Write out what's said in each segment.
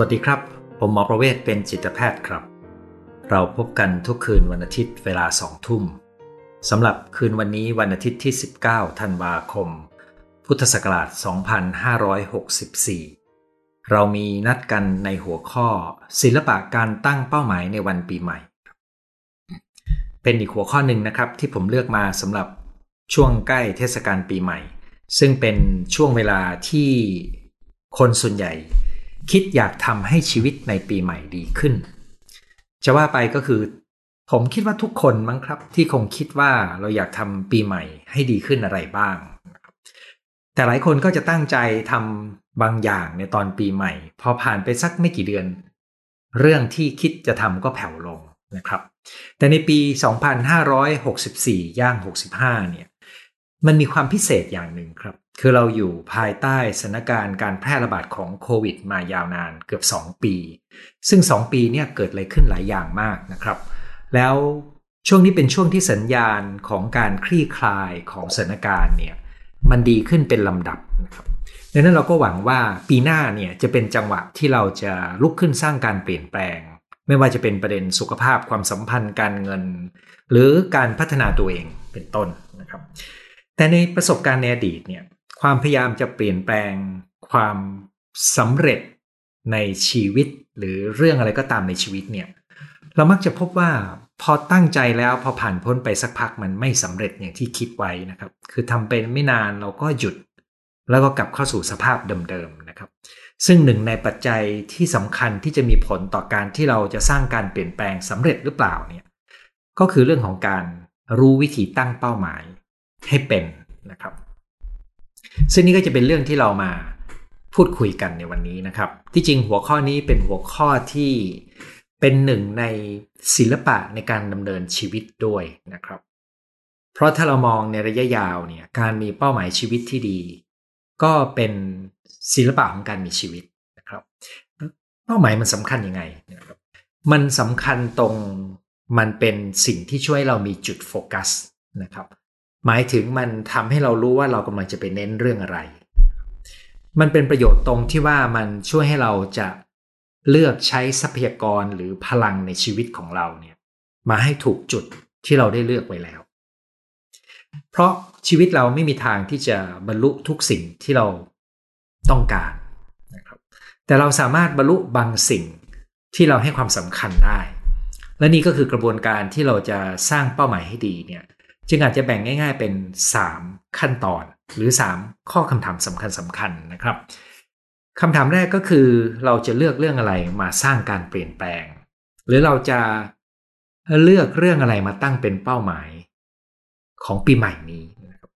วัสดีครับ ผมหมอประเวศเป็นจิตแพทย์ครับ เราพบกันทุกคืนวันอาทิตย์เวลาสองทุ่มสำหรับคืนวันนี้วันอาทิตย์ที่ 19 ธันวาคม พุทธศักราช 2564 เรามีนัดกันในหัวข้อ ศิลปะการตั้งเป้าหมายในวันปีใหม่ เป็นอีกหัวข้อหนึ่งนะครับที่ผมเลือกมาสำหรับช่วงใกล้เทศกาลปีใหม่ ซึ่งเป็นช่วงเวลาที่คนส่วนใหญ่ คิดอยากทำให้ชีวิตในปีใหม่ดีขึ้น จะว่าไปก็คือ ผมคิดว่าทุกคนมั้งครับ ที่คงคิดว่าเราอยากทำปีใหม่ให้ดีขึ้นอะไรบ้าง แต่หลายคนก็จะตั้งใจทำบางอย่างในตอนปีใหม่ พอผ่านไปสักไม่กี่เดือน เรื่องที่คิดจะทำก็แผ่วลงนะครับ แต่ในปี 2564 ย่าง 65 เนี่ย มันมีความพิเศษอย่างหนึ่งครับ คือเราอยู่ภายใต้สถานการณ์การแพร่ระบาดของโควิดมายาวนานเกือบ 2 ปี ซึ่ง 2 ปีเนี่ยเกิดอะไรขึ้นหลายอย่างมากนะครับ แล้วช่วงนี้เป็นช่วงที่สัญญาณของการคลี่คลายของสถานการณ์เนี่ยมันดีขึ้นเป็นลำดับนะครับดังนั้นเราก็หวังว่าปีหน้าเนี่ยจะเป็นจังหวะที่เราจะลุกขึ้นสร้างการเปลี่ยนแปลง ไม่ว่าจะเป็นประเด็นสุขภาพความสัมพันธ์การเงิน หรือการพัฒนาตัวเองเป็นต้นนะครับ แต่ในประสบการณ์ในอดีตเนี่ยความพยายามจะเปลี่ยนแปลงความสำเร็จในชีวิต หรือเรื่องอะไรก็ตามในชีวิตเนี่ยเรามักจะพบว่าพอตั้งใจแล้วพอผ่านพ้นไปสักพักมันไม่สำเร็จอย่างที่คิดไว้นะครับ คือทำเป็นไม่นานเราก็หยุด แล้วก็กลับเข้าสู่สภาพเดิมๆนะครับ ซึ่งหนึ่งในปัจจัยที่สำคัญที่จะมีผลต่อการที่เราจะสร้างการเปลี่ยนแปลงสำเร็จหรือเปล่าเนี่ยก็คือเรื่องของการรู้วิธีตั้งเป้าหมาย ให้เป็นนะครับ ซึ่งนี่ก็จะเป็นเรื่องที่เรามาพูดคุยกันในวันนี้นะครับ ที่จริงหัวข้อนี้เป็นหัวข้อที่เป็นหนึ่งในศิลปะในการดำเนินชีวิตด้วยนะครับ เพราะถ้าเรามองในระยะยาวเนี่ยการมีเป้าหมายชีวิตที่ดี ก็เป็นศิลปะของการมีชีวิตนะครับ เป้าหมายมันสำคัญยังไงนะครับ มันสำคัญตรงมันเป็นสิ่งที่ช่วยเรามีจุดโฟกัสนะครับ หมายถึงมันทำให้เรารู้ว่าเรากำลังจะไปเน้นเรื่องอะไร มันเป็นประโยชน์ตรงที่ว่ามันช่วยให้เราจะเลือกใช้ทรัพยากรหรือพลังในชีวิตของเราเนี่ยมาให้ถูกจุดที่เราได้เลือกไว้แล้ว เพราะชีวิตเราไม่มีทางที่จะบรรลุทุกสิ่งที่เราต้องการนะครับ แต่เราสามารถบรรลุบางสิ่งที่เราให้ความสำคัญได้ และนี่ก็คือกระบวนการที่เราจะสร้างเป้าหมายให้ดีเนี่ย จึงอาจจะแบ่งง่าย ๆ เป็น 3 ขั้นตอนหรือ 3 ข้อคำถามสำคัญสำคัญนะครับคำถามแรกก็คือเราจะเลือกเรื่องอะไรมาสร้างการเปลี่ยนแปลง หรือเราจะเลือกเรื่องอะไรมาตั้งเป็นเป้าหมายของปีใหม่นี้นะครับ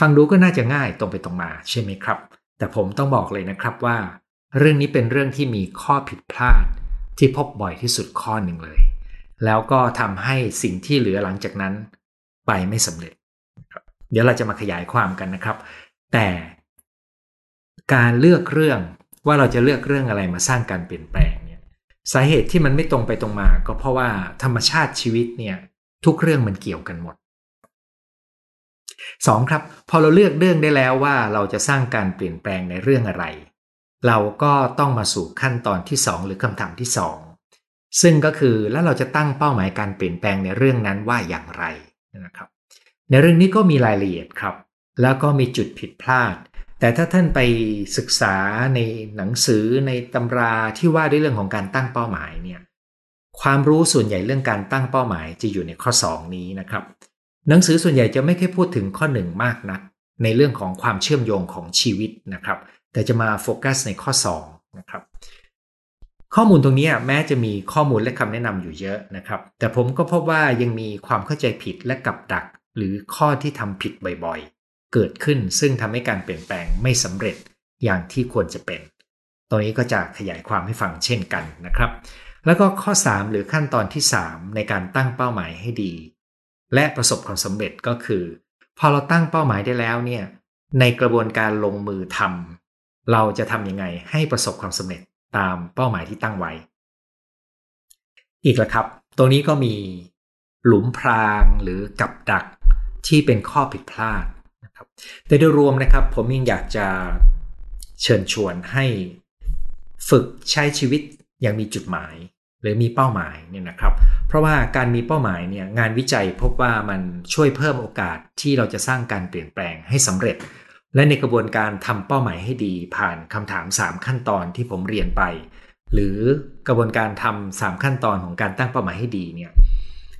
ฟังดูก็น่าจะง่ายตรงไปตรงมาใช่ไหมครับ แต่ผมต้องบอกเลยนะครับว่า เรื่องนี้เป็นเรื่องที่มีข้อผิดพลาดที่พบบ่อยที่สุดข้อหนึ่งเลย แล้วก็ทำให้สิ่งที่เหลือหลังจากนั้น ไปไม่สำเร็จ เดี๋ยวเราจะมาขยายความกันนะครับ แต่การเลือกเรื่องว่าเราจะเลือกเรื่องอะไรมาสร้างการเปลี่ยนแปลงเนี่ยสาเหตุที่มันไม่ตรงไปตรงมา ก็เพราะว่าธรรมชาติชีวิตเนี่ยทุกเรื่องมันเกี่ยวกันหมดสองครับ พอเราเลือกเรื่องได้แล้วว่าเราจะสร้างการเปลี่ยนแปลงในเรื่องอะไร เราก็ต้องมาสู่ขั้นตอนที่สองหรือคำถามที่สองซึ่งก็คือแล้วเราจะตั้งเป้าหมายการเปลี่ยนแปลงในเรื่องนั้นว่าอย่างไร ในเรื่องนี้ก็มีรายละเอียดครับ แล้วก็มีจุดผิดพลาด แต่ถ้าท่านไปศึกษาในหนังสือในตำราที่ว่าด้วยเรื่องของการตั้งเป้าหมายเนี่ยความรู้ส่วนใหญ่เรื่องการตั้งเป้าหมายจะอยู่ในข้อ 2 นี้นะครับ หนังสือส่วนใหญ่จะไม่ค่อยพูดถึงข้อ 1 มากนัก ในเรื่องของความเชื่อมโยงของชีวิตนะครับ แต่จะมาโฟกัสในข้อ 2 นะครับ ข้อมูลตรงนี้แม้จะมีข้อมูลและคำแนะนำอยู่เยอะนะครับ แต่ผมก็พบว่ายังมีความเข้าใจผิดและกับดัก หรือข้อที่ทำผิดบ่อยๆ เกิดขึ้นซึ่งทำให้การเปลี่ยนแปลงไม่สำเร็จอย่างที่ควรจะเป็น ตรงนี้ก็จะขยายความให้ฟังเช่นกันนะครับ แล้วก็ข้อ 3 หรือขั้นตอนที่ 3 ในการตั้งเป้าหมายให้ดี และประสบความสำเร็จก็คือ พอเราตั้งเป้าหมายได้แล้วเนี่ยในกระบวนการลงมือทำเราจะทำยังไงให้ประสบความสำเร็จตามเป้าหมายที่ตั้งไว้ อีกแล้วครับ ตรงนี้ก็มี หลุมพรางหรือกับดักที่เป็นข้อผิดพลาดนะครับแต่โดยรวมนะครับผมยังอยากจะเชิญชวนให้ฝึกใช้ชีวิตอย่างมีจุดหมายหรือมีเป้าหมายเนี่ยนะครับ เพราะว่าการมีเป้าหมายเนี่ยงานวิจัยพบว่ามันช่วยเพิ่มโอกาสที่เราจะสร้างการเปลี่ยนแปลงให้สำเร็จ และในกระบวนการทำเป้าหมายให้ดีผ่านคำถาม 3 ขั้นตอนที่ผมเรียนไป หรือกระบวนการทำสามขั้นตอนของการตั้งเป้าหมายให้ดีเนี่ย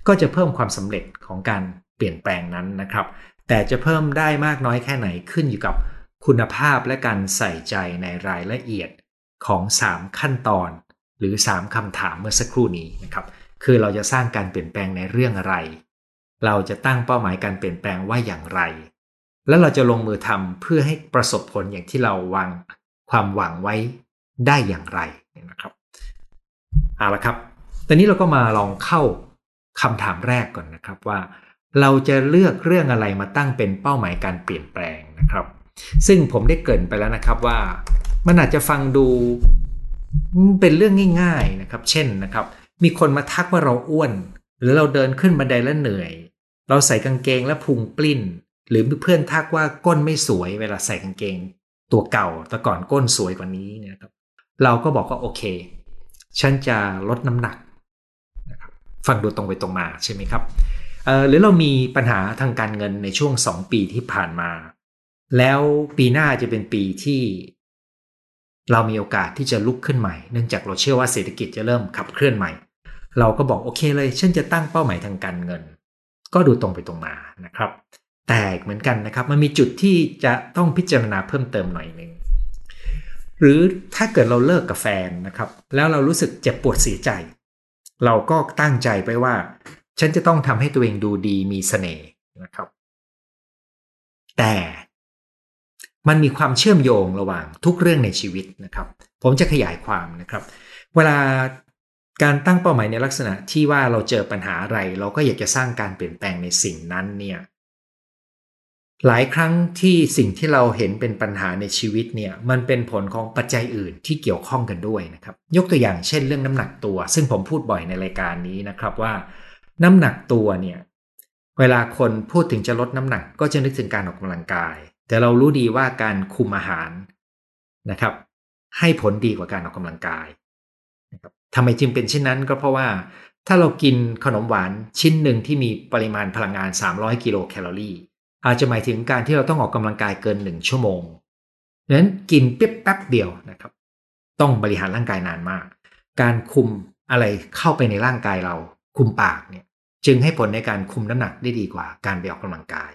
ก็จะเพิ่มความสำเร็จของการเปลี่ยนแปลงนั้นนะครับ แต่จะเพิ่มได้มากน้อยแค่ไหนขึ้นอยู่กับคุณภาพและการใส่ใจในรายละเอียดของ 3 ขั้นตอน หรือ 3คำถามเมื่อสักครู่นี้นะครับ คือเราจะสร้างการเปลี่ยนแปลงในเรื่องอะไร เราจะตั้งเป้าหมายการเปลี่ยนแปลงว่าอย่างไร แล้วเราจะลงมือทำเพื่อให้ประสบผลอย่างที่เราวางความหวังไว้ได้อย่างไรนะครับเอาละครับ ตอนนี้เราก็มาลองเข้า คำถามแรกก่อนนะครับว่า เราจะเลือกเรื่องอะไรมาตั้งเป็นเป้าหมายการเปลี่ยนแปลงนะครับ ซึ่งผมได้เกริ่นไปแล้วนะครับว่า มันอาจจะฟังดูเป็นเรื่องง่าย ๆนะครับ เช่นนะครับ มีคนมาทักว่าเราอ้วน หรือเราเดินขึ้นบันไดแล้วเหนื่อย เราใส่กางเกงแล้วพุงปลิ้น หรือเพื่อนทักว่าก้นไม่สวยเวลาใส่กางเกง ตัวเก่าแต่ก่อนก้นสวยกว่านี้เนี่ยครับ เราก็บอกว่าโอเค ฉันจะลดน้ำหนัก ฟังดูตรงไปตรงมาใช่ไหมครับหรือเรามีปัญหาทางการเงินในช่วง 2 ปีที่ผ่านมา แล้วปีหน้าจะเป็นปีที่ เรามีโอกาสที่จะลุกขึ้นใหม่ เนื่องจากเราเชื่อว่าเศรษฐกิจจะเริ่มขับเคลื่อนใหม่ เราก็บอกโอเคเลย ฉันจะตั้งเป้าหมายทางการเงิน ก็ดูตรงไปตรงมานะครับ แต่เหมือนกันนะครับมันมีจุดที่จะต้องพิจารณาเพิ่มเติมหน่อยหนึ่งหรือถ้าเกิดเราเลิกกับแฟนนะครับ แล้วเรารู้สึกเจ็บปวดเสียใจ เราก็ตั้งใจไปว่า ฉันจะต้องทำให้ตัวเองดูดีมีเสน่ห์นะครับ แต่มันมีความเชื่อมโยงระหว่างทุกเรื่องในชีวิตนะครับ ผมจะขยายความนะครับ เวลาการตั้งเป้าหมายในลักษณะที่ว่าเราเจอปัญหาอะไร เราก็อยากจะสร้างการเปลี่ยนแปลงในสิ่งนั้นเนี่ย หลายครั้งที่สิ่งที่เราเห็นเป็นปัญหาในชีวิตเนี่ยมันเป็นผลของปัจจัยอื่นที่เกี่ยวข้องกันด้วยนะครับ ยกตัวอย่างเช่นเรื่องน้ำหนักตัว ซึ่งผมพูดบ่อยในรายการนี้นะครับว่า น้ำหนักตัวเนี่ยเวลาคนพูดถึงจะลดน้ำหนัก ก็จะนึกถึงการออกกำลังกาย แต่เรารู้ดีว่าการคุมอาหารนะครับ ให้ผลดีกว่าการออกกำลังกายนะครับทำไมจึงเป็นเช่นนั้นก็เพราะว่าถ้าเรากินขนมหวานชิ้นหนึ่งที่มีปริมาณพลังงาน 300 กิโลแคลอรี่ อาจจะหมายถึงการที่เราต้องออกกำลังกายเกิน1ชั่วโมงดังนั้นกินเป๊บแป๊บเดียวนะครับ ต้องบริหารร่างกายนานมาก การคุมอะไรเข้าไปในร่างกายเรา คุมปากเนี่ย จึงให้ผลในการคุมน้ำหนักได้ดีกว่าการไปออกกำลังกาย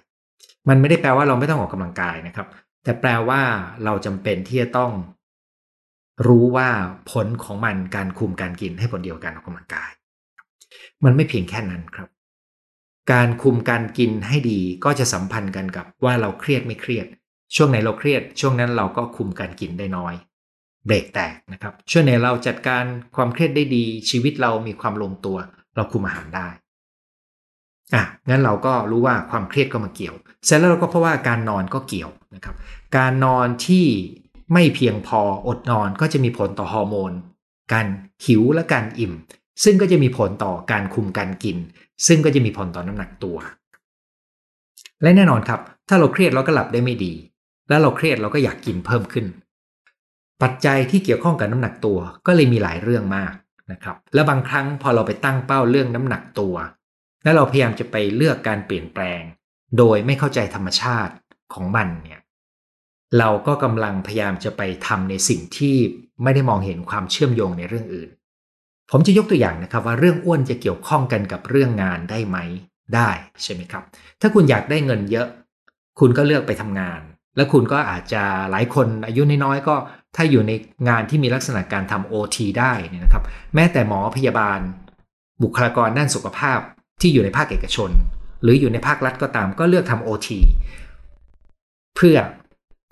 มันไม่ได้แปลว่าเราไม่ต้องออกกำลังกายนะครับ แต่แปลว่าเราจำเป็นที่จะต้อง รู้ว่าผลของมันการคุมการกินให้ผลเดียวกันออกกำลังกาย มันไม่เพียงแค่นั้นครับ การคุมการกินให้ดีก็จะสัมพันธ์กันกับว่าเราเครียดไม่เครียด ช่วงไหนเราเครียด ช่วงนั้นเราก็คุมการกินได้น้อย เบรกแตกนะครับช่วงไหนเราจัดการความเครียดได้ดี ชีวิตเรามีความลงตัว เราคุมอาหารได้อะงั้นเราก็รู้ว่าความเครียดก็มาเกี่ยว เสร็จแล้วเราก็เพราะว่าการนอนก็เกี่ยวนะครับการนอนที่ไม่เพียงพออดนอนก็จะมีผลต่อฮอร์โมนการหิวและการอิ่ม ซึ่งก็จะมีผลต่อการคุมการกิน ซึ่งก็จะมีผลต่อน้ำหนักตัว และแน่นอนครับ ถ้าเราเครียดเราก็หลับได้ไม่ดี แล้วเราเครียดเราก็อยากกินเพิ่มขึ้น ปัจจัยที่เกี่ยวข้องกับน้ำหนักตัวก็เลยมีหลายเรื่องมากนะครับ และบางครั้งพอเราไปตั้งเป้าเรื่องน้ำหนักตัว และเราพยายามจะไปเลือกการเปลี่ยนแปลง โดยไม่เข้าใจธรรมชาติของมันเนี่ยเราก็กำลังพยายามจะไปทำในสิ่งที่ไม่ได้มองเห็นความเชื่อมโยงในเรื่องอื่น ผมจะยกตัวอย่างนะครับว่าเรื่องอ้วนจะเกี่ยวข้องกันกับเรื่องงานได้ไหม ได้ใช่ไหมครับ ถ้าคุณอยากได้เงินเยอะ คุณก็เลือกไปทำงาน และคุณก็อาจจะหลายคนอายุน้อยๆก็ถ้าอยู่ในงานที่มีลักษณะการทำโอทีได้นี่นะครับ แม้แต่หมอพยาบาล บุคลากรด้านสุขภาพที่อยู่ในภาคเอกชน หรืออยู่ในภาครัฐก็ตามก็เลือกทำโอทีเพื่อ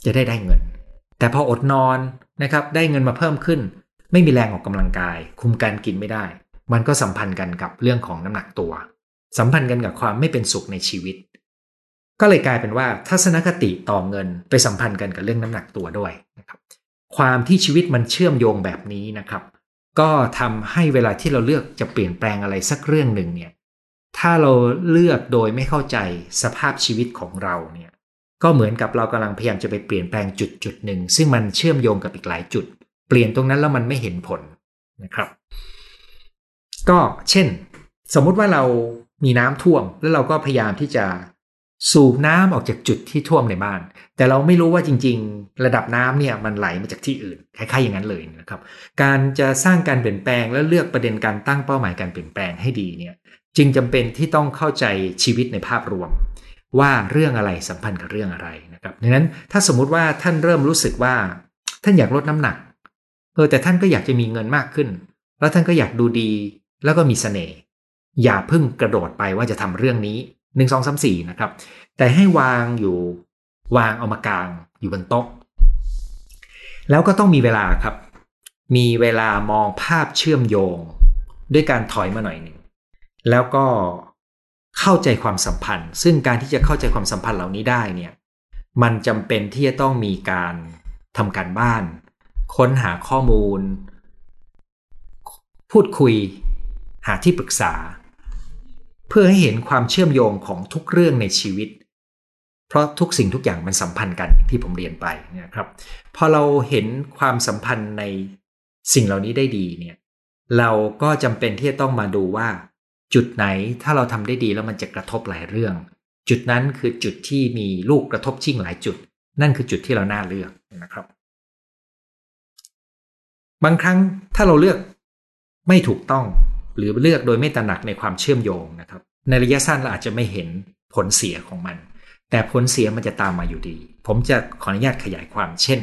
จะได้ได้เงิน แต่พออดนอนนะครับได้เงินมาเพิ่มขึ้น ไม่มีแรงออกกำลังกาย คุมการกินไม่ได้ มันก็สัมพันธ์กันกับเรื่องของน้ำหนักตัว สัมพันธ์กันกับความไม่เป็นสุขในชีวิต ก็เลยกลายเป็นว่าทัศนคติต่อเงินไปสัมพันธ์กันกับเรื่องน้ำหนักตัวด้วยนะครับความที่ชีวิตมันเชื่อมโยงแบบนี้นะครับ ก็ทำให้เวลาที่เราเลือกจะเปลี่ยนแปลงอะไรสักเรื่องหนึ่งเนี่ยถ้าเราเลือกโดยไม่เข้าใจสภาพชีวิตของเราเนี่ยก็เหมือนกับเรากำลังพยายามจะไปเปลี่ยนแปลงจุดจุดหนึ่งซึ่งมันเชื่อมโยงกับอีกหลายจุด เปลี่ยนตรงนั้นแล้วมันไม่เห็นผลนะครับ ก็เช่น สมมุติว่าเรามีน้ำท่วม แล้วเราก็พยายามที่จะสูบน้ำออกจากจุดที่ท่วมในบ้าน แต่เราไม่รู้ว่าจริง ๆ ระดับน้ำเนี่ยมันไหลมาจากที่อื่นคล้ายๆอย่างนั้นเลยนะครับ การจะสร้างการเปลี่ยนแปลงและเลือกประเด็นการตั้งเป้าหมายการเปลี่ยนแปลงให้ดีเนี่ยจึงจำเป็นที่ต้องเข้าใจชีวิตในภาพรวม ว่าเรื่องอะไรสัมพันธ์กับเรื่องอะไรนะครับดังนั้นถ้าสมมุติว่าท่านเริ่มรู้สึกว่า ท่านอยากลดน้ำหนัก เออแต่ท่านก็อยากจะมีเงินมากขึ้น แล้วท่านก็อยากดูดี แล้วก็มีเสน่ห์อย่าเพิ่งกระโดดไปว่าจะทำเรื่องนี้หนึ่งสองสามสี่นะครับ แต่ให้วางอยู่วางเอามากลางอยู่บนโต๊ะ แล้วก็ต้องมีเวลาครับ มีเวลามองภาพเชื่อมโยง ด้วยการถอยมาหน่อยหนึ่งแล้วก็เข้าใจความสัมพันธ์ ซึ่งการที่จะเข้าใจความสัมพันธ์เหล่านี้ได้เนี่ย มันจำเป็นที่จะต้องมีการทำการบ้าน ค้นหาข้อมูล พูดคุย หาที่ปรึกษา เพื่อให้เห็นความเชื่อมโยงของทุกเรื่องในชีวิต เพราะทุกสิ่งทุกอย่างมันสัมพันธ์กันที่ผมเรียนไปนะครับ พอเราเห็นความสัมพันธ์ในสิ่งเหล่านี้ได้ดีเนี่ยเราก็จำเป็นที่จะต้องมาดูว่า จุดไหนถ้าเราทำได้ดีแล้วมันจะกระทบหลายเรื่อง จุดนั้นคือจุดที่มีลูกกระทบชิ่งหลายจุด นั่นคือจุดที่เราน่าเลือกนะครับ บางครั้งถ้าเราเลือกไม่ถูกต้อง หรือเลือกโดยไม่ตระหนักในความเชื่อมโยงนะครับ ในระยะสั้นเราอาจจะไม่เห็นผลเสียของมัน แต่ผลเสียมันจะตามมาอยู่ดี ผมจะขออนุญาตขยายความเช่น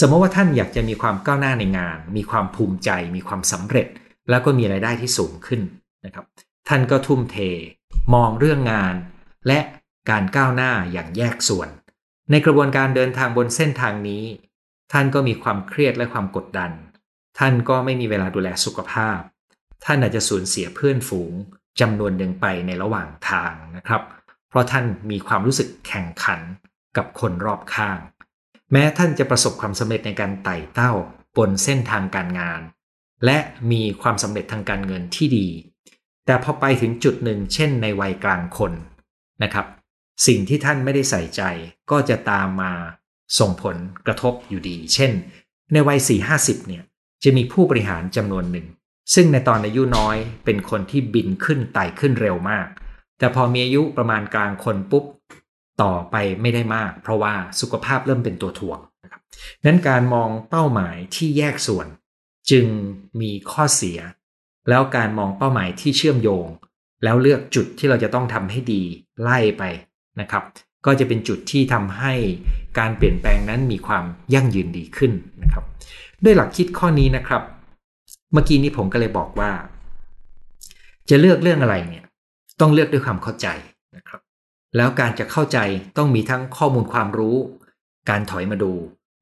สมมติว่าท่านอยากจะมีความก้าวหน้าในงาน มีความภูมิใจ มีความสำเร็จ แล้วก็มีรายได้ที่สูงขึ้นนะครับท่านก็ทุ่มเท มองเรื่องงาน และการก้าวหน้าอย่างแยกส่วน ในกระบวนการเดินทางบนเส้นทางนี้ ท่านก็มีความเครียดและความกดดัน ท่านก็ไม่มีเวลาดูแลสุขภาพ ท่านอาจจะสูญเสียเพื่อนฝูงจำนวนหนึ่งไปในระหว่างทางนะครับ เพราะท่านมีความรู้สึกแข่งขันกับคนรอบข้าง แม้ท่านจะประสบความสำเร็จในการไต่เต้าบนเส้นทางการงาน และมีความสำเร็จทางการเงินที่ดี แต่พอไปถึงจุดหนึ่ง เช่นในวัยกลางคนนะครับ สิ่งที่ท่านไม่ได้ใส่ใจก็จะตามมาส่งผลกระทบอยู่ดี เช่น ในวัย4 50เนี่ย จะมีผู้บริหารจำนวนหนึ่ง ซึ่งในตอนอายุน้อยเป็นคนที่บินขึ้นไต่ขึ้นเร็วมาก แต่พอมีอายุประมาณกลางคนปุ๊บ ต่อไปไม่ได้มาก เพราะว่าสุขภาพเริ่มเป็นตัวถ่วงนะครับนั้นการมองเป้าหมายที่แยกส่วน จึงมีข้อเสีย แล้วการมองเป้าหมายที่เชื่อมโยง แล้วเลือกจุดที่เราจะต้องทำให้ดีไล่ไปนะครับ ก็จะเป็นจุดที่ทำให้การเปลี่ยนแปลงนั้นมีความยั่งยืนดีขึ้นนะครับ ด้วยหลักคิดข้อนี้นะครับ เมื่อกี้นี้ผมก็เลยบอกว่า จะเลือกเรื่องอะไรเนี่ย ต้องเลือกด้วยความเข้าใจนะครับ แล้วการจะเข้าใจต้องมีทั้งข้อมูลความรู้ การถอยมาดู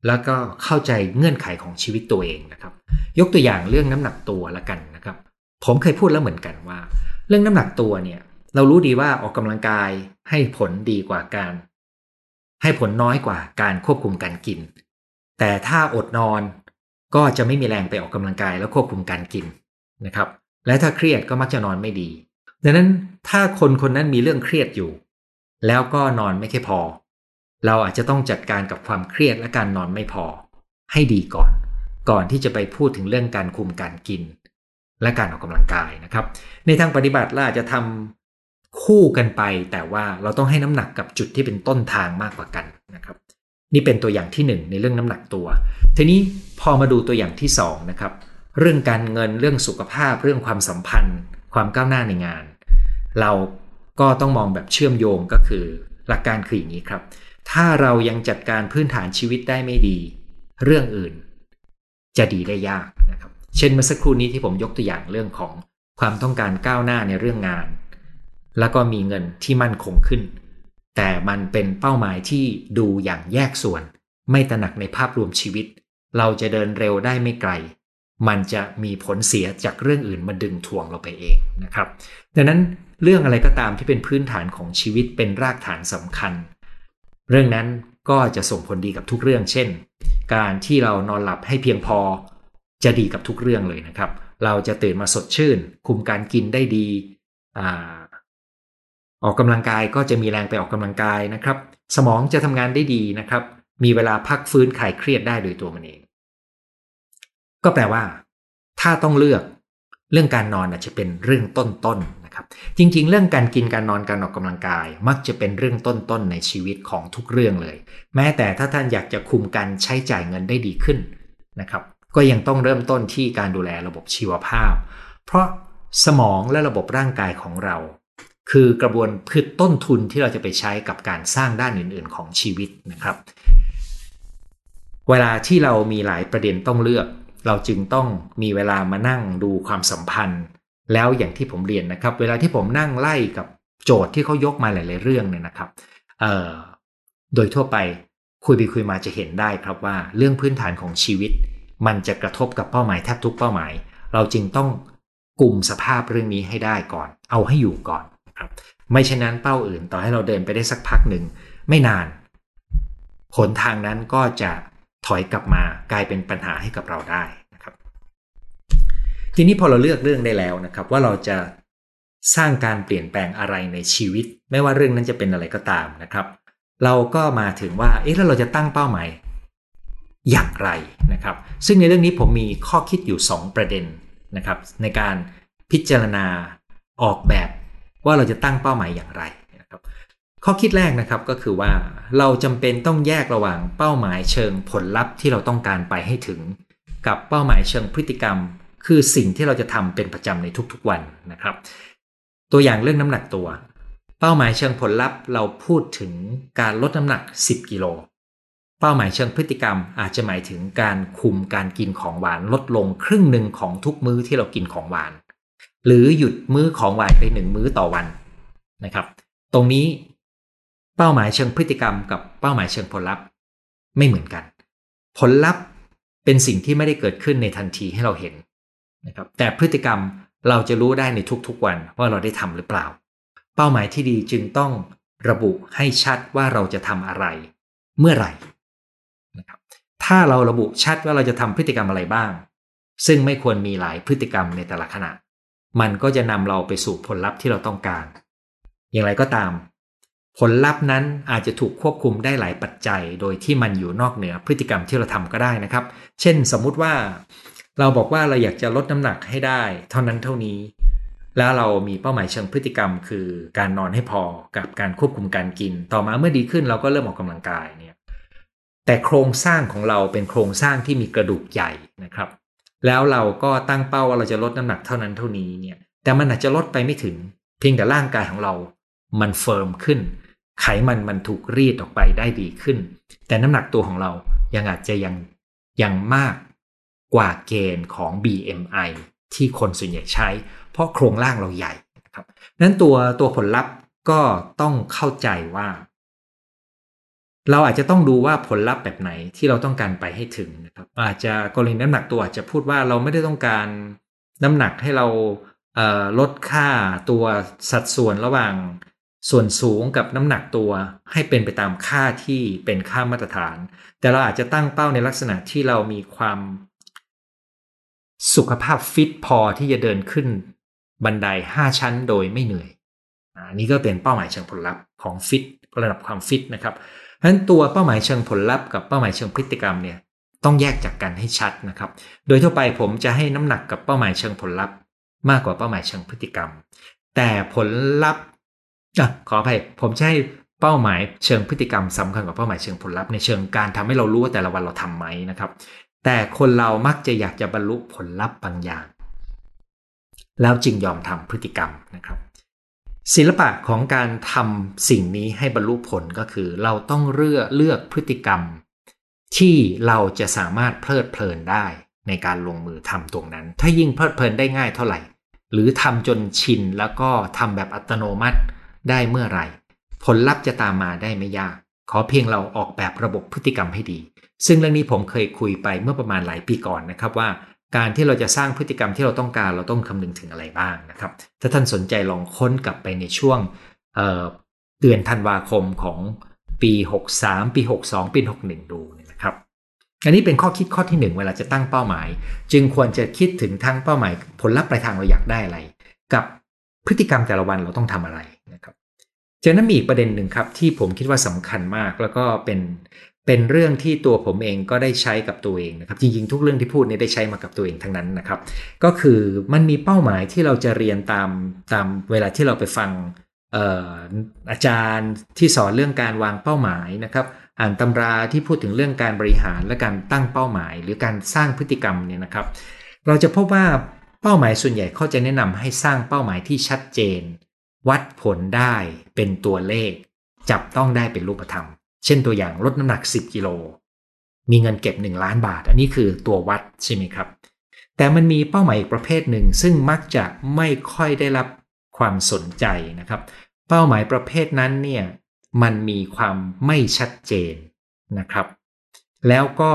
แล้วก็เข้าใจเงื่อนไขของชีวิตตัวเองนะครับ ยกตัวอย่างเรื่องน้ำหนักตัวละกันนะครับ ผมเคยพูดแล้วเหมือนกันว่า เรื่องน้ำหนักตัวเนี่ย เรารู้ดีว่าออกกำลังกายให้ผลดีกว่าการ ให้ผลน้อยกว่าการควบคุมการกิน แต่ถ้าอดนอน ก็จะไม่มีแรงไปออกกำลังกายแล้วควบคุมการกินนะครับ และถ้าเครียดก็มักจะนอนไม่ดี ดังนั้นถ้าคนคนนั้นมีเรื่องเครียดอยู่ แล้วก็นอนไม่ค่อยพอ เราอาจจะต้องจัดการกับความเครียดและการนอนไม่พอ ให้ดีก่อน ก่อนที่จะไปพูดถึงเรื่องการคุมการกิน และการออกกำลังกายนะครับ ในทางปฏิบัติเราอาจจะทำคู่กันไป แต่ว่าเราต้องให้น้ำหนักกับจุดที่เป็นต้นทางมากกว่ากันนะครับ นี่เป็นตัวอย่างที่ 1 ในเรื่องน้ำหนักตัว ทีนี้พอมาดูตัวอย่างที่2นะครับเรื่องการเงินเรื่องสุขภาพ เรื่องความสัมพันธ์ ความก้าวหน้าในงาน เราก็ต้องมองแบบเชื่อมโยงก็คือ หลักการคืออย่างนี้ครับ ถ้าเรายังจัดการพื้นฐานชีวิตได้ไม่ดี เรื่องอื่น จะดีได้ยากนะครับ เช่นเมื่อสักครู่นี้ที่ผมยกตัวอย่างเรื่องของความต้องการก้าวหน้าในเรื่องงาน แล้วก็มีเงินที่มั่นคงขึ้น แต่มันเป็นเป้าหมายที่ดูอย่างแยกส่วน ไม่ตระหนักในภาพรวมชีวิต เราจะเดินเร็วได้ไม่ไกล มันจะมีผลเสียจากเรื่องอื่นมาดึงทวงเราไปเองนะครับ ดังนั้นเรื่องอะไรก็ตามที่เป็นพื้นฐานของชีวิตเป็นรากฐานสำคัญ เรื่องนั้นก็จะส่งผลดีกับทุกเรื่อง เช่น การที่เรานอนหลับให้เพียงพอ จะดีกับทุกเรื่องเลยนะครับ เราจะตื่นมาสดชื่น คุมการกินได้ดี อ ออกกำลังกายก็จะมีแรงไปออกกำลังกายนะครับ สมองจะทำงานได้ดีนะครับ มีเวลาพักฟื้นคลายเครียดได้โดยตัวมันเอง ก็แปลว่า ถ้าต้องเลือกเรื่องการนอนอาจจะเป็นเรื่องต้นๆนนะครับ จริง ๆ เรื่องการกินการนอนการออกกำลังกาย มักจะเป็นเรื่องต้นๆในชีวิตของทุกเรื่องเลย แม้แต่ถ้าท่านอยากจะคุมการใช้จ่ายเงินได้ดีขึ้นนะครับ ก็ยังต้องเริ่มต้นที่การดูแลระบบชีวภาพ เพราะสมองและระบบร่างกายของเรา คือกระบวนคือต้นทุนที่เราจะไปใช้กับการสร้างด้านอื่น ๆ ของชีวิตนะครับ เวลาที่เรามีหลายประเด็นต้องเลือก เราจึงต้องมีเวลามานั่งดูความสัมพันธ์ แล้วอย่างที่ผมเรียนนะครับ เวลาที่ผมนั่งไล่กับโจทย์ที่เขายกมาหลาย ๆ เรื่องเนี่ยนะครับโดยทั่วไปคุยไปคุยมาจะเห็นได้ครับว่า เรื่องพื้นฐานของชีวิต มันจะกระทบกับเป้าหมายแทบทุกเป้าหมาย เราจึงต้องกลุ่มสภาพเรื่องนี้ให้ได้ก่อน เอาให้อยู่ก่อน ครับไม่เช่นนั้นเป้าอื่นต่อให้เราเดินไปได้สักพักหนึ่ง ไม่นานผลทางนั้นก็จะถอยกลับมากลายเป็นปัญหาให้กับเราได้นะครับ ทีนี้พอเราเลือกเรื่องได้แล้วนะครับ ว่าเราจะสร้างการเปลี่ยนแปลงอะไรในชีวิต ไม่ว่าเรื่องนั้นจะเป็นอะไรก็ตามนะครับ เราก็มาถึงว่าเอ๊ะแล้วเราจะตั้งเป้าหมายอย่างไรนะครับ ซึ่งในเรื่องนี้ผมมีข้อคิดอยู่ 2 ประเด็นนะครับ ในการพิจารณาออกแบบ ว่าเราจะตั้งเป้าหมายอย่างไรนะครับข้อคิดแรกนะครับก็คือว่าเราจำเป็นต้องแยกระหว่างเป้าหมายเชิงผลลัพธ์ที่เราต้องการไปให้ถึง กับเป้าหมายเชิงพฤติกรรม คือสิ่งที่เราจะทำเป็นประจำในทุกๆวันนะครับ ตัวอย่างเรื่องน้ำหนักตัว เป้าหมายเชิงผลลัพธ์ เราพูดถึงการลดน้ำหนัก 10กิโลเป้าหมายเชิงพฤติกรรมอาจจะหมายถึงการคุมการกินของหวานลดลงครึ่งหนึ่งของทุกมื้อที่เรากินของหวาน หรือหยุดมื้อของหวานไปหนึ่งมื้อต่อวันนะครับ ตรงนี้เป้าหมายเชิงพฤติกรรมกับเป้าหมายเชิงผลลัพธ์ไม่เหมือนกัน ผลลัพธ์เป็นสิ่งที่ไม่ได้เกิดขึ้นในทันทีให้เราเห็นนะครับ แต่พฤติกรรมเราจะรู้ได้ในทุกๆวันว่าเราได้ทำหรือเปล่า เป้าหมายที่ดีจึงต้องระบุให้ชัดว่าเราจะทำอะไร เมื่อไหร่นะครับ ถ้าเราระบุชัดว่าเราจะทำพฤติกรรมอะไรบ้าง ซึ่งไม่ควรมีหลายพฤติกรรมในแต่ละขณะ มันก็จะนำเราไปสู่ผลลัพธ์ที่เราต้องการ อย่างไรก็ตาม ผลลัพธ์นั้นอาจจะถูกควบคุมได้หลายปัจจัย โดยที่มันอยู่นอกเหนือพฤติกรรมที่เราทำก็ได้นะครับ เช่นสมมุติว่า เราบอกว่าเราอยากจะลดน้ำหนักให้ได้ เท่านั้นเท่านี้ แล้วเรามีเป้าหมายเชิงพฤติกรรม คือการนอนให้พอกับการควบคุมการกิน ต่อมาเมื่อดีขึ้นเราก็เริ่มออกกำลังกายเนี่ยแต่โครงสร้างของเราเป็นโครงสร้างที่มีกระดูกใหญ่นะครับ แล้วเราก็ตั้งเป้าว่าเราจะลดน้ำหนักเท่านั้นเท่านี้เนี่ย แต่มันอาจจะลดไปไม่ถึง เพียงแต่ร่างกายของเรา มันเฟิร์มขึ้น ไขมันมันถูกรีดออกไปได้ดีขึ้น แต่น้ำหนักตัวของเรายังอาจจะยังยังมากกว่าเกณฑ์ของ BMI ที่คนส่วนใหญ่ใช้ เพราะโครงร่างเราใหญ่นะครับนั้นตัวตัวผลลัพธ์ก็ต้องเข้าใจว่า เราอาจจะต้องดูว่าผลลัพธ์แบบไหนที่เราต้องการไปให้ถึงนะครับ อาจจะกรณีน้ำหนักตัวอาจจะพูดว่าเราไม่ได้ต้องการน้ำหนักให้เราลดค่าตัวสัดส่วนระหว่างส่วนสูงกับน้ำหนักตัวให้เป็นไปตามค่าที่เป็นค่ามาตรฐาน แต่เราอาจจะตั้งเป้าในลักษณะที่เรามีความสุขภาพฟิตพอที่จะเดินขึ้นบันได 5 ชั้นโดยไม่เหนื่อยอันนี้ก็เป็นเป้าหมายเชิงผลลัพธ์ของฟิตระดับความฟิตนะครับ ฉะนั้นตัวเป้าหมายเชิงผลลัพธ์กับเป้าหมายเชิงพฤติกรรมเนี่ยต้องแยกจากกันให้ชัดนะครับ โดยทั่วไปผมจะให้น้ำหนักกับเป้าหมายเชิงผลลัพธ์ มากกว่าเป้าหมายเชิงพฤติกรรม แต่ผลลัพธ์อะขออภัยผมจะให้เป้าหมายเชิงพฤติกรรมสำคัญกว่าเป้าหมายเชิงผลลัพธ์ในเชิงการทำให้เรารู้ว่าแต่ละวันเราทํำไหมนะครับ แต่คนเรามักจะอยากจะบรรลุผลลัพธ์บางอย่าง แล้วจึงยอมทำพฤติกรรมนะครับ ศิลปะของการทำสิ่งนี้ให้บรรลุผลก็คือ เราต้องเลือกเลือกพฤติกรรม ที่เราจะสามารถเพลิดเพลินได้ในการลงมือทำตรงนั้น ถ้ายิ่งเพลิดเพลินได้ง่ายเท่าไหร่ หรือทำจนชินแล้วก็ทำแบบอัตโนมัติได้เมื่อไหร่ ผลลัพธ์จะตามมาได้ไม่ยาก ขอเพียงเราออกแบบระบบพฤติกรรมให้ดี ซึ่งเรื่องนี้ผมเคยคุยไปเมื่อประมาณหลายปีก่อนนะครับว่า การที่เราจะสร้างพฤติกรรมที่เราต้องการเราต้องคำนึงถึงอะไรบ้างนะครับ ถ้าท่านสนใจลองค้นกลับไปในช่วงเเดือนธันวาคมของปี 63 ปี 62 ปี 61 ดูนะครับอันนี้เป็นข้อคิดข้อที่ 1 เวลาจะตั้งเป้าหมาย จึงควรจะคิดถึงทั้งเป้าหมาย ผลลัพธ์ปลายทางเราอยากได้อะไร กับพฤติกรรมแต่ละวันเราต้องทำอะไรนะครับจากนั้นมีอีกประเด็นหนึ่งครับที่ผมคิดว่าสำคัญมากแล้วก็เป็น เป็นเรื่องที่ตัวผมเองก็ได้ใช้กับตัวเองนะครับ จริงๆ ทุกเรื่องที่พูดเนี่ยได้ใช้มากับตัวเองทั้งนั้นนะครับ ก็คือมันมีเป้าหมายที่เราจะเรียนตามตามเวลาที่เราไปฟังอาจารย์ที่สอนเรื่องการวางเป้าหมายนะครับ อ่านตำราที่พูดถึงเรื่องการบริหารและการตั้งเป้าหมาย หรือการสร้างพฤติกรรมเนี่ยนะครับ เราจะพบว่าเป้าหมายส่วนใหญ่เขาจะแนะนำให้สร้างเป้าหมายที่ชัดเจน วัดผลได้เป็นตัวเลข จับต้องได้เป็นรูปธรรม เช่นตัวอย่างลดน้ำหนัก 10 กิโล มีเงินเก็บ 1 ล้านบาท อันนี้คือตัววัดใช่ไหมครับ แต่มันมีเป้าหมายอีกประเภทหนึ่ง ซึ่งมักจะไม่ค่อยได้รับความสนใจนะครับ เป้าหมายประเภทนั้นเนี่ยมันมีความไม่ชัดเจนนะครับ แล้วก็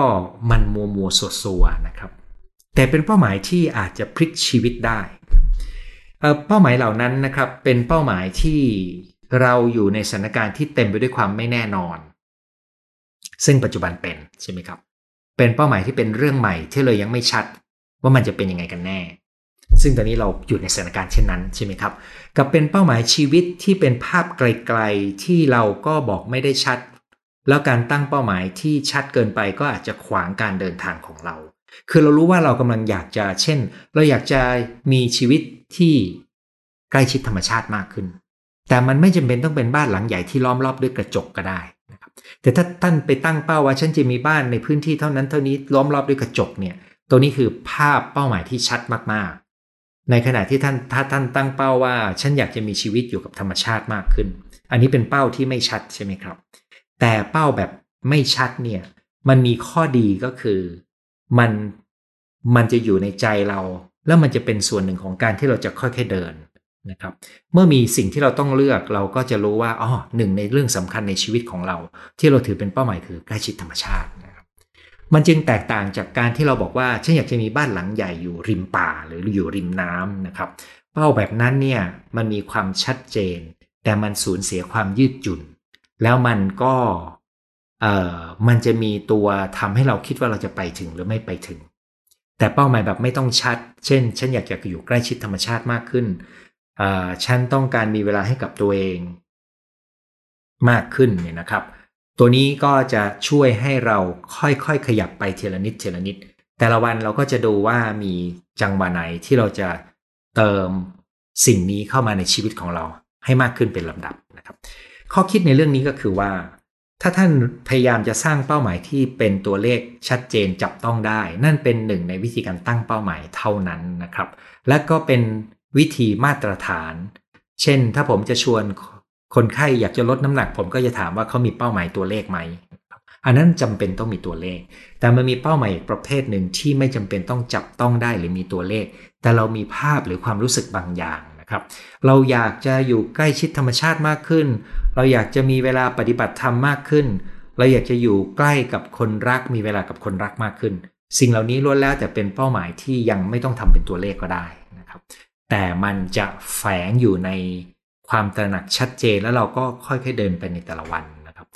มันมัวมัวสัวสัวนะครับ แต่เป็นเป้าหมายที่อาจจะพลิกชีวิตได้ เป้าหมายเหล่านั้นนะครับเป็นเป้าหมายที่เราอยู่ในสถานการณ์ที่เต็มไปด้วยความไม่แน่นอน ซึ่งปัจจุบันเป็นใช่ไหมครับ เป็นเป้าหมายที่เป็นเรื่องใหม่ที่เลยยังไม่ชัด ว่ามันจะเป็นยังไงกันแน่ ซึ่งตอนนี้เราอยู่ในสถานการณ์เช่นนั้นใช่ไหมครับ กับเป็นเป้าหมายชีวิตที่เป็นภาพไกลๆที่เราก็บอกไม่ได้ชัด แล้วการตั้งเป้าหมายที่ชัดเกินไปก็อาจจะขวางการเดินทางของเรา คือเรารู้ว่าเรากำลังอยากจะ เช่น เราอยากจะมีชีวิตที่ใกล้ชิดธรรมชาติมากขึ้น แต่มันไม่จำเป็นต้องเป็นบ้านหลังใหญ่ที่ล้อมรอบด้วยกระจกก็ได้ แต่ถ้าท่านไปตั้งเป้าว่าฉันจะมีบ้านในพื้นที่เท่านั้นเท่านี้ล้อมรอบด้วยกระจกเนี่ยตัวนี้คือภาพเป้าหมายที่ชัดมากๆ ในขณะที่ท่านถ้าท่านตั้งเป้าว่า ฉันอยากจะมีชีวิตอยู่กับธรรมชาติมากขึ้น อันนี้เป็นเป้าที่ไม่ชัดใช่ไหมครับ แต่เป้าแบบไม่ชัดเนี่ยมันมีข้อดีก็คือมันมันจะอยู่ในใจเรา แล้วมันจะเป็นส่วนหนึ่งของการที่เราจะค่อยๆเดิน นะครับเมื่อมีสิ่งที่เราต้องเลือกเราก็จะรู้ว่าอ๋อหนึ่งในเรื่องสำคัญในชีวิตของเรา ที่เราถือเป็นเป้าหมายคือใกล้ชิดธรรมชาตินะครับมันจึงแตกต่างจากการที่เราบอกว่าฉันอยากจะมีบ้านหลังใหญ่อยู่ริมป่าหรืออยู่ริมน้ำนะครับเป้าแบบนั้นเนี่ยมันมีความชัดเจน แต่มันสูญเสียความยืดหยุ่น แล้วมันก็เอ่อมันจะมีตัวทำให้เราคิดว่าเราจะไปถึงหรือไม่ไปถึง แต่เป้าหมายแบบไม่ต้องชัด เช่น ฉันอยากจะอยู่ใกล้ชิดธรรมชาติมากขึ้น ฉันต้องการมีเวลาให้กับตัวเองมากขึ้นเนี่ยนะครับ ตัวนี้ก็จะช่วยให้เราค่อยๆขยับไปเทละนิดเทละนิด แต่ละวันเราก็จะดูว่ามีจังหวะไหนที่เราจะเติมสิ่งนี้เข้ามาในชีวิตของเราให้มากขึ้นเป็นลำดับนะครับ ข้อคิดในเรื่องนี้ก็คือว่า ถ้าท่านพยายามจะสร้างเป้าหมายที่เป็นตัวเลขชัดเจนจับต้องได้ นั่นเป็นหนึ่งในวิธีการตั้งเป้าหมายเท่านั้นนะครับ และก็เป็น วิธีมาตรฐาน เช่น ถ้าผมจะชวนคนไข้อยากจะลดน้ำหนัก ผมก็จะถามว่าเขามีเป้าหมายตัวเลขไหม อันนั้นจำเป็นต้องมีตัวเลข แต่มันมีเป้าหมายอีกประเภทหนึ่งที่ไม่จำเป็นต้องจับต้องได้หรือมีตัวเลข แต่เรามีภาพหรือความรู้สึกบางอย่างนะครับ เราอยากจะอยู่ใกล้ชิดธรรมชาติมากขึ้น เราอยากจะมีเวลาปฏิบัติธรรมมากขึ้น เราอยากจะอยู่ใกล้กับคนรัก มีเวลากับคนรักมากขึ้น สิ่งเหล่านี้ล้วนแล้วแต่เป็นเป้าหมายที่ยังไม่ต้องทำเป็นตัวเลขก็ได้ แต่มันจะแฝงอยู่ในความตระหนักชัดเจนแล้วเราก็ค่อยๆเดินไปในแต่ละวันนะครับ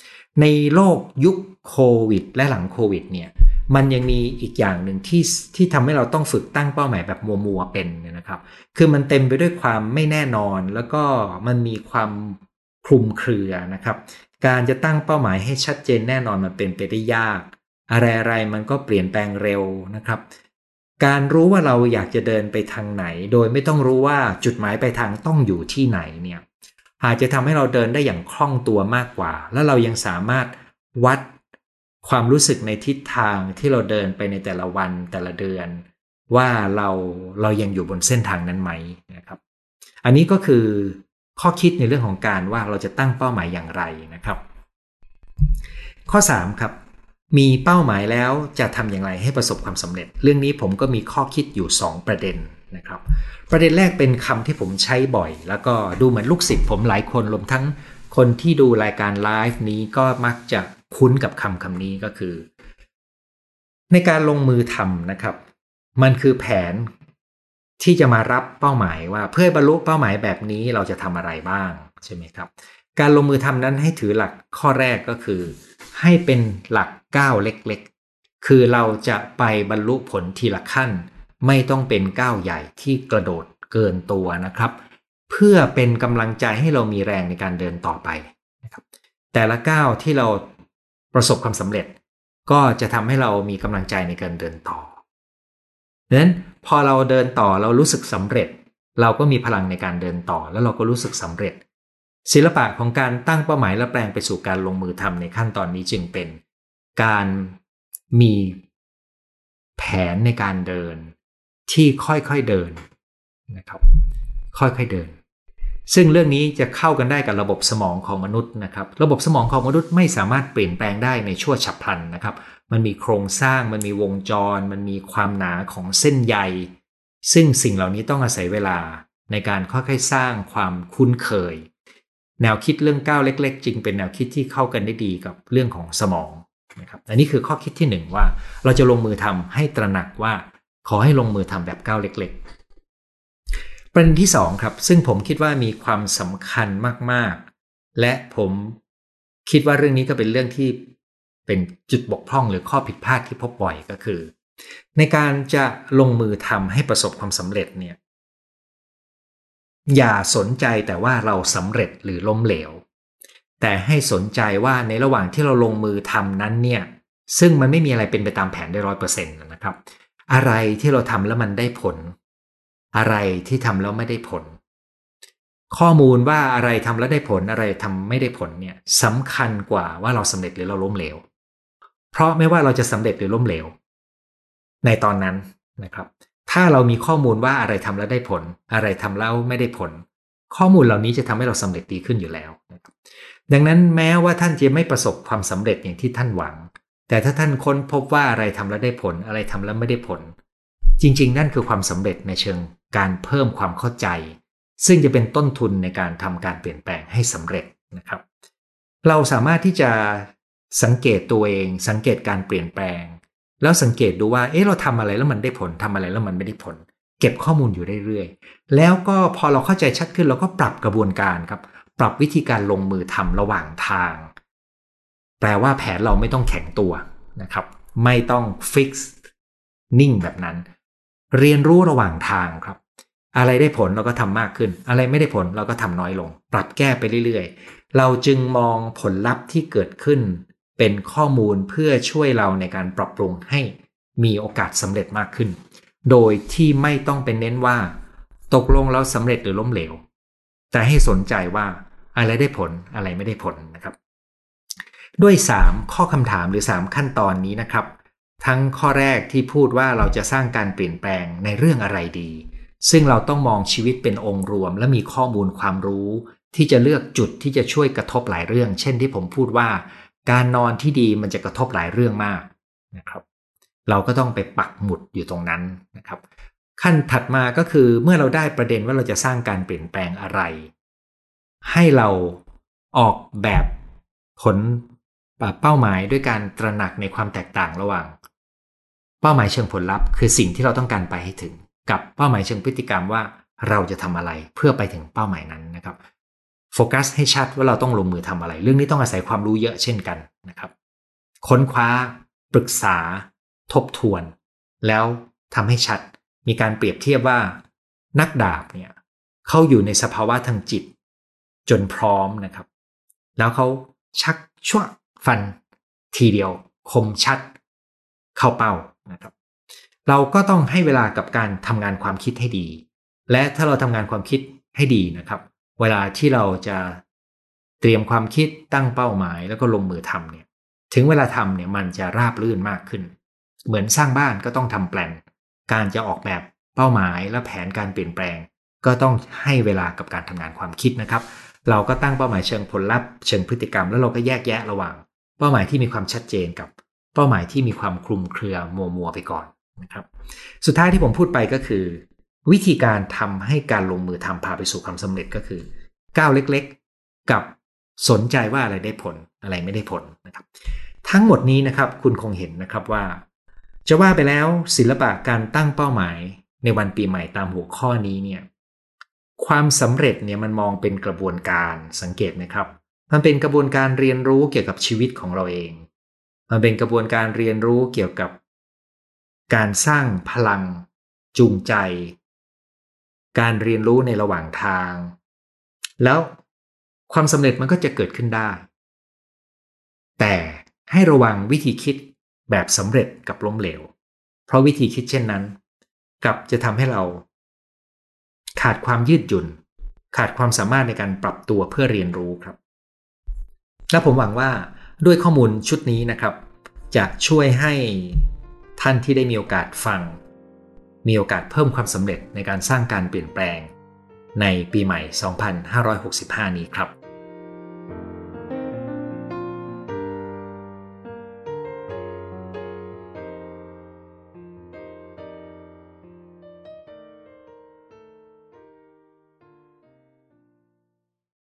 ในโลกยุคโควิด และหลังโควิดเนี่ยมันยังมีอีกอย่างหนึ่งที่ที่ทำให้เราต้องฝึกตั้งเป้าหมายแบบมัวๆเป็นนะครับ คือมันเต็มไปด้วยความไม่แน่นอนแล้วก็มันมีความคลุมเครือนะครับ การจะตั้งเป้าหมายให้ชัดเจนแน่นอนมันเป็นไปได้ยาก อะไรๆมันก็เปลี่ยนแปลงเร็วนะครับ การรู้ว่าเราอยากจะเดินไปทางไหน โดยไม่ต้องรู้ว่าจุดหมายไปทางต้องอยู่ที่ไหนเนี่ยอาจจะทำให้เราเดินได้อย่างคล่องตัวมากกว่า แล้วเรายังสามารถวัดความรู้สึกในทิศทางที่เราเดินไปในแต่ละวันแต่ละเดือน ว่าเราเรายังอยู่บนเส้นทางนั้นไหมนะครับ อันนี้ก็คือข้อคิดในเรื่องของการว่าเราจะตั้งเป้าหมายอย่างไรนะครับ ข้อ 3 ครับ มีเป้าหมายแล้วจะทำอย่างไรให้ประสบความสำเร็จ เรื่องนี้ผมก็มีข้อคิดอยู่ 2 ประเด็นนะครับ ประเด็นแรกเป็นคำที่ผมใช้บ่อย แล้วก็ดูเหมือนลูกศิษย์ผมหลายคนรวมทั้งคนที่ดูรายการไลฟ์นี้ก็มักจะคุ้นกับคำคำนี้ก็คือ ในการลงมือทำนะครับ มันคือแผนที่จะมารับเป้าหมายว่าเพื่อบรรลุเป้าหมายแบบนี้เราจะทำอะไรบ้างใช่ไหมครับ การลงมือทำนั้นให้ถือหลักข้อแรกก็คือ ให้เป็นหลักก้าวเล็กๆ คือเราจะไปบรรลุผลทีละขั้น ไม่ต้องเป็นก้าวใหญ่ที่กระโดดเกินตัวนะครับ เพื่อเป็นกำลังใจให้เรามีแรงในการเดินต่อไปนะครับแต่ละก้าวที่เราประสบความสำเร็จ ก็จะทำให้เรามีกำลังใจในการเดินต่อดังนั้นพอเราเดินต่อเรารู้สึกสำเร็จ เราก็มีพลังในการเดินต่อ แล้วเราก็รู้สึกสำเร็จ ศิลปะของการตั้งเป้าหมายและแปลงไปสู่การลงมือทำในขั้นตอนนี้จึงเป็น การมีแผนในการเดินที่ค่อยๆเดินนะครับ ค่อยๆเดิน ซึ่งเรื่องนี้จะเข้ากันได้กับระบบสมองของมนุษย์นะครับ ระบบสมองของมนุษย์ไม่สามารถเปลี่ยนแปลงได้ในชั่วฉับพลันนะครับ มันมีโครงสร้าง มันมีวงจร มันมีความหนาของเส้นใย ซึ่งสิ่งเหล่านี้ต้องอาศัยเวลาในการค่อยๆสร้างความคุ้นเคย แนวคิดเรื่องก้าวเล็ก ๆ จริงเป็นแนวคิดที่เข้ากันได้ดีกับเรื่องของสมองนะครับอันนี้คือข้อคิดที่หนึ่งว่าเราจะลงมือทำให้ตระหนักว่าขอให้ลงมือทำแบบก้าวเล็ก ๆ ประเด็นที่สองครับซึ่งผมคิดว่ามีความสำคัญมากๆ และผมคิดว่าเรื่องนี้ก็เป็นเรื่องที่เป็นจุดบกพร่องหรือข้อผิดพลาดที่พบบ่อยก็คือ ในการจะลงมือทำให้ประสบความสำเร็จเนี่ย อย่าสนใจแต่ว่าเราสำเร็จหรือล้มเหลว แต่ให้สนใจว่าในระหว่างที่เราลงมือทำนั้นเนี่ย ซึ่งมันไม่มีอะไรเป็นไปตามแผนได้ร้อยเปอร์เซ็นต์นะครับ อะไรที่เราทำแล้วมันได้ผล อะไรที่ทำแล้วไม่ได้ผล ข้อมูลว่าอะไรทำแล้วได้ผลอะไรทำไม่ได้ผลเนี่ยสำคัญกว่าว่าเราสำเร็จหรือเราล้มเหลว เพราะไม่ว่าเราจะสำเร็จหรือล้มเหลว ในตอนนั้นนะครับ ถ้าเรามีข้อมูลว่าอะไรทำแล้วได้ผล อะไรทำแล้วไม่ได้ผล ข้อมูลเหล่านี้จะทำให้เราสำเร็จดีขึ้นอยู่แล้วนะครับดังนั้นแม้ว่าท่านจะไม่ประสบความสำเร็จอย่างที่ท่านหวัง แต่ถ้าท่านค้นพบว่าอะไรทำแล้วได้ผล อะไรทำแล้วไม่ได้ผล จริง ๆ นั่นคือความสำเร็จในเชิงการเพิ่มความเข้าใจ ซึ่งจะเป็นต้นทุนในการทำการเปลี่ยนแปลงให้สำเร็จนะครับ เราสามารถที่จะสังเกตตัวเอง สังเกตการเปลี่ยนแปลง แล้วสังเกตดูว่า เอ๊ะเราทำอะไรแล้วมันได้ผลทำอะไรแล้วมันไม่ได้ผล เก็บข้อมูลอยู่เรื่อยๆ แล้วก็พอเราเข้าใจชัดขึ้นเราก็ปรับกระบวนการครับ ปรับวิธีการลงมือทำระหว่างทาง แปลว่าแผนเราไม่ต้องแข็งตัวนะครับ ไม่ต้องฟิกซ์นิ่งแบบนั้น เรียนรู้ระหว่างทางครับ อะไรได้ผลเราก็ทำมากขึ้น อะไรไม่ได้ผลเราก็ทำน้อยลง ปรับแก้ไปเรื่อยๆ เราจึงมองผลลัพธ์ที่เกิดขึ้น เป็นข้อมูลเพื่อช่วยเราในการปรับปรุงให้มีโอกาสสำเร็จมากขึ้น โดยที่ไม่ต้องเป็นเน้นว่า ตกลงเราสำเร็จหรือล้มเหลว แต่ให้สนใจว่าอะไรได้ผลอะไรไม่ได้ผลนะครับ ด้วย 3 ข้อคำถามหรือ 3 ขั้นตอนนี้นะครับ ทั้งข้อแรกที่พูดว่าเราจะสร้างการเปลี่ยนแปลงในเรื่องอะไรดี ซึ่งเราต้องมองชีวิตเป็นองค์รวม และมีข้อมูลความรู้ ที่จะเลือกจุดที่จะช่วยกระทบหลายเรื่อง เช่นที่ผมพูดว่า การนอนที่ดีมันจะกระทบหลายเรื่องมากนะครับ เราก็ต้องไปปักหมุดอยู่ตรงนั้นนะครับ ขั้นถัดมาก็คือเมื่อเราได้ประเด็นว่าเราจะสร้างการเปลี่ยนแปลงอะไร ให้เราออกแบบผลเป้าหมายด้วยการตระหนักในความแตกต่างระหว่าง เป้าหมายเชิงผลลัพธ์คือสิ่งที่เราต้องการไปให้ถึง กับเป้าหมายเชิงพฤติกรรมว่าเราจะทำอะไรเพื่อไปถึงเป้าหมายนั้นนะครับ โฟกัสให้ชัดว่าเราต้องลงมือทำอะไร เรื่องนี้ต้องอาศัยความรู้เยอะเช่นกันนะครับ ค้นคว้า ปรึกษา ทบทวน แล้วทำให้ชัด มีการเปรียบเทียบว่า นักดาบเนี่ยเขาอยู่ในสภาวะทางจิต จนพร้อมนะครับ แล้วเขาชักชั่วฟัน ทีเดียว คมชัด เข้าเป้านะครับ เราก็ต้องให้เวลากับการทำงานความคิดให้ดี และถ้าเราทำงานความคิดให้ดีนะครับ เวลาที่เราจะเตรียมความคิดตั้งเป้าหมายแล้วก็ลงมือทำเนี่ย ถึงเวลาทำเนี่ยมันจะราบรื่นมากขึ้น เหมือนสร้างบ้านก็ต้องทำแปลน การจะออกแบบเป้าหมายและแผนการเปลี่ยนแปลง ก็ต้องให้เวลากับการทำงานความคิดนะครับ เราก็ตั้งเป้าหมายเชิงผลลัพธ์เชิงพฤติกรรม แล้วเราก็แยกแยะระหว่าง เป้าหมายที่มีความชัดเจนกับเป้าหมายที่มีความคลุมเครือมัวมัวไปก่อนนะครับ สุดท้ายที่ผมพูดไปก็คือ วิธีการทำให้การลงมือทำพาไปสู่ความสำเร็จก็คือก้าวเล็กๆ กับสนใจว่าอะไรได้ผลอะไรไม่ได้ผลนะครับ ทั้งหมดนี้นะครับคุณคงเห็นนะครับว่า จะว่าไปแล้วศิลปะการตั้งเป้าหมายในวันปีใหม่ตามหัวข้อนี้เนี่ยความสำเร็จเนี่ยมันมองเป็นกระบวนการสังเกตไหมครับ มันเป็นกระบวนการเรียนรู้เกี่ยวกับชีวิตของเราเอง มันเป็นกระบวนการเรียนรู้เกี่ยวกับ การสร้างพลังจูงใจ การเรียนรู้ในระหว่างทาง แล้วความสำเร็จมันก็จะเกิดขึ้นได้ แต่ให้ระวังวิธีคิดแบบสำเร็จกับล้มเหลว เพราะวิธีคิดเช่นนั้น กลับจะทำให้เรา ขาดความยืดหยุ่น ขาดความสามารถในการปรับตัวเพื่อเรียนรู้ครับ และผมหวังว่าด้วยข้อมูลชุดนี้นะครับ จะช่วยให้ท่านที่ได้มีโอกาสฟัง มีโอกาสเพิ่มความสำเร็จในการสร้างการเปลี่ยนแปลง ในปีใหม่ 2565 นี้ครับ